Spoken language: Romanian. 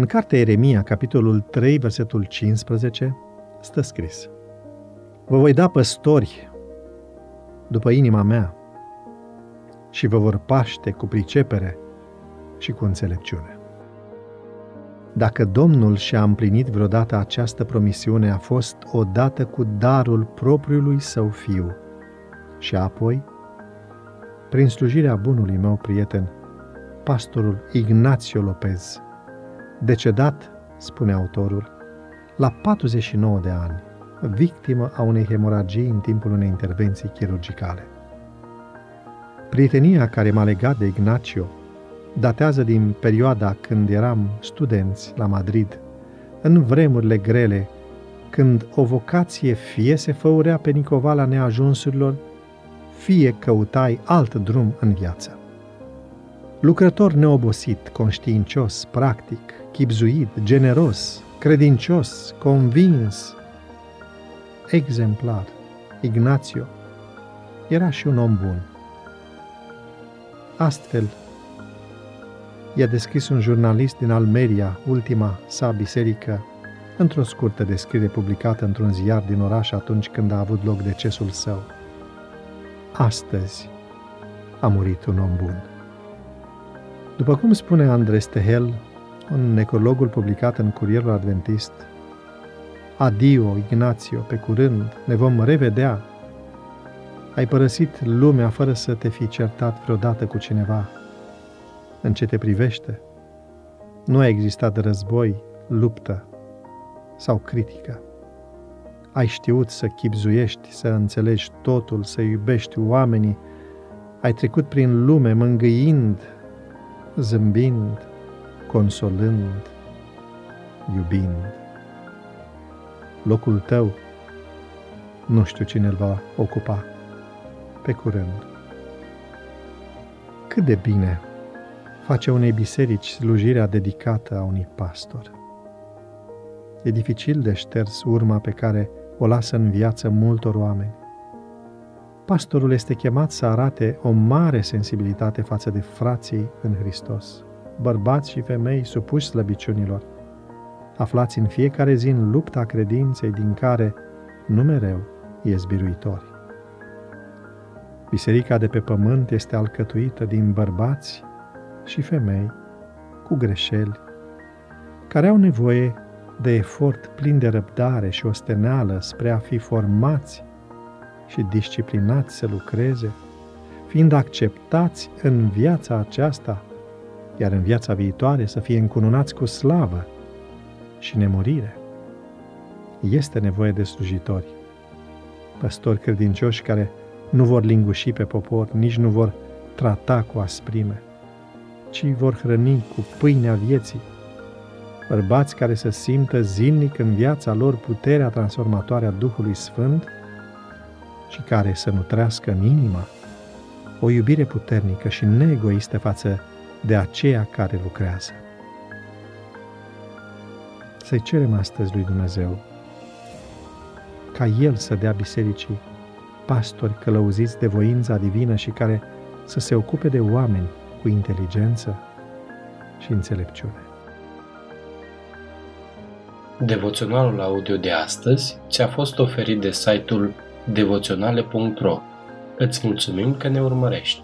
În cartea Eremia, capitolul 3, versetul 15, stă scris Vă voi da păstori după inima mea și vă vor paște cu pricepere și cu înțelepciune. Dacă Domnul și-a împlinit vreodată această promisiune, a fost odată cu darul propriului său fiu și apoi, prin slujirea bunului meu prieten, pastorul Ignacio Lopez, decedat, spune autorul, la 49 de ani, victimă a unei hemoragii în timpul unei intervenții chirurgicale. Prietenia care m-a legat de Ignacio datează din perioada când eram studenți la Madrid, în vremurile grele, când o vocație fie se făurea pe Nicovala neajunsurilor, fie căutai alt drum în viață. Lucrător neobosit, conștiincios, practic, chipzuit, generos, credincios, convins, exemplar, Ignacio era și un om bun. Astfel, i-a descris un jurnalist din Almeria, ultima sa biserică, într-o scurtă descriere publicată într-un ziar din oraș atunci când a avut loc decesul său. Astăzi a murit un om bun. După cum spune Andres Tehel, un necrologul publicat în Curierul Adventist, Adio, Ignațio, pe curând, ne vom revedea. Ai părăsit lumea fără să te fi certat vreodată cu cineva. În ce te privește, nu a existat război, luptă sau critică. Ai știut să chipzuiești, să înțelegi totul, să iubești oamenii, ai trecut prin lume mângâind, zâmbind, consolând, iubind. Locul tău, nu știu cine îl va ocupa. Pe curând. Cât de bine face unei biserici slujirea dedicată a unui pastor. E dificil de șters urma pe care o lasă în viață multor oameni. Pastorul este chemat să arate o mare sensibilitate față de frații în Hristos bărbați și femei supuși slăbiciunilor, aflați în fiecare zi în lupta credinței din care, nu mereu, e zbiruitori. Biserica de pe pământ este alcătuită din bărbați și femei cu greșeli, care au nevoie de efort plin de răbdare și osteneală spre a fi formați și disciplinați să lucreze, fiind acceptați în viața aceasta iar în viața viitoare să fie încununați cu slavă și nemurire. Este nevoie de slujitori, păstori credincioși care nu vor linguși pe popor, nici nu vor trata cu asprime, ci vor hrăni cu pâinea vieții, bărbați care să simtă zilnic în viața lor puterea transformatoare a Duhului Sfânt și care să nutrească în inima o iubire puternică și neegoistă față de aceea care lucrează. Să-i cerem astăzi lui Dumnezeu ca El să dea bisericii pastori călăuziți de voința divină și care să se ocupe de oameni cu inteligență și înțelepciune. Devoționalul audio de astăzi ți-a fost oferit de site-ul devoționale.ro. Îți mulțumim că ne urmărești!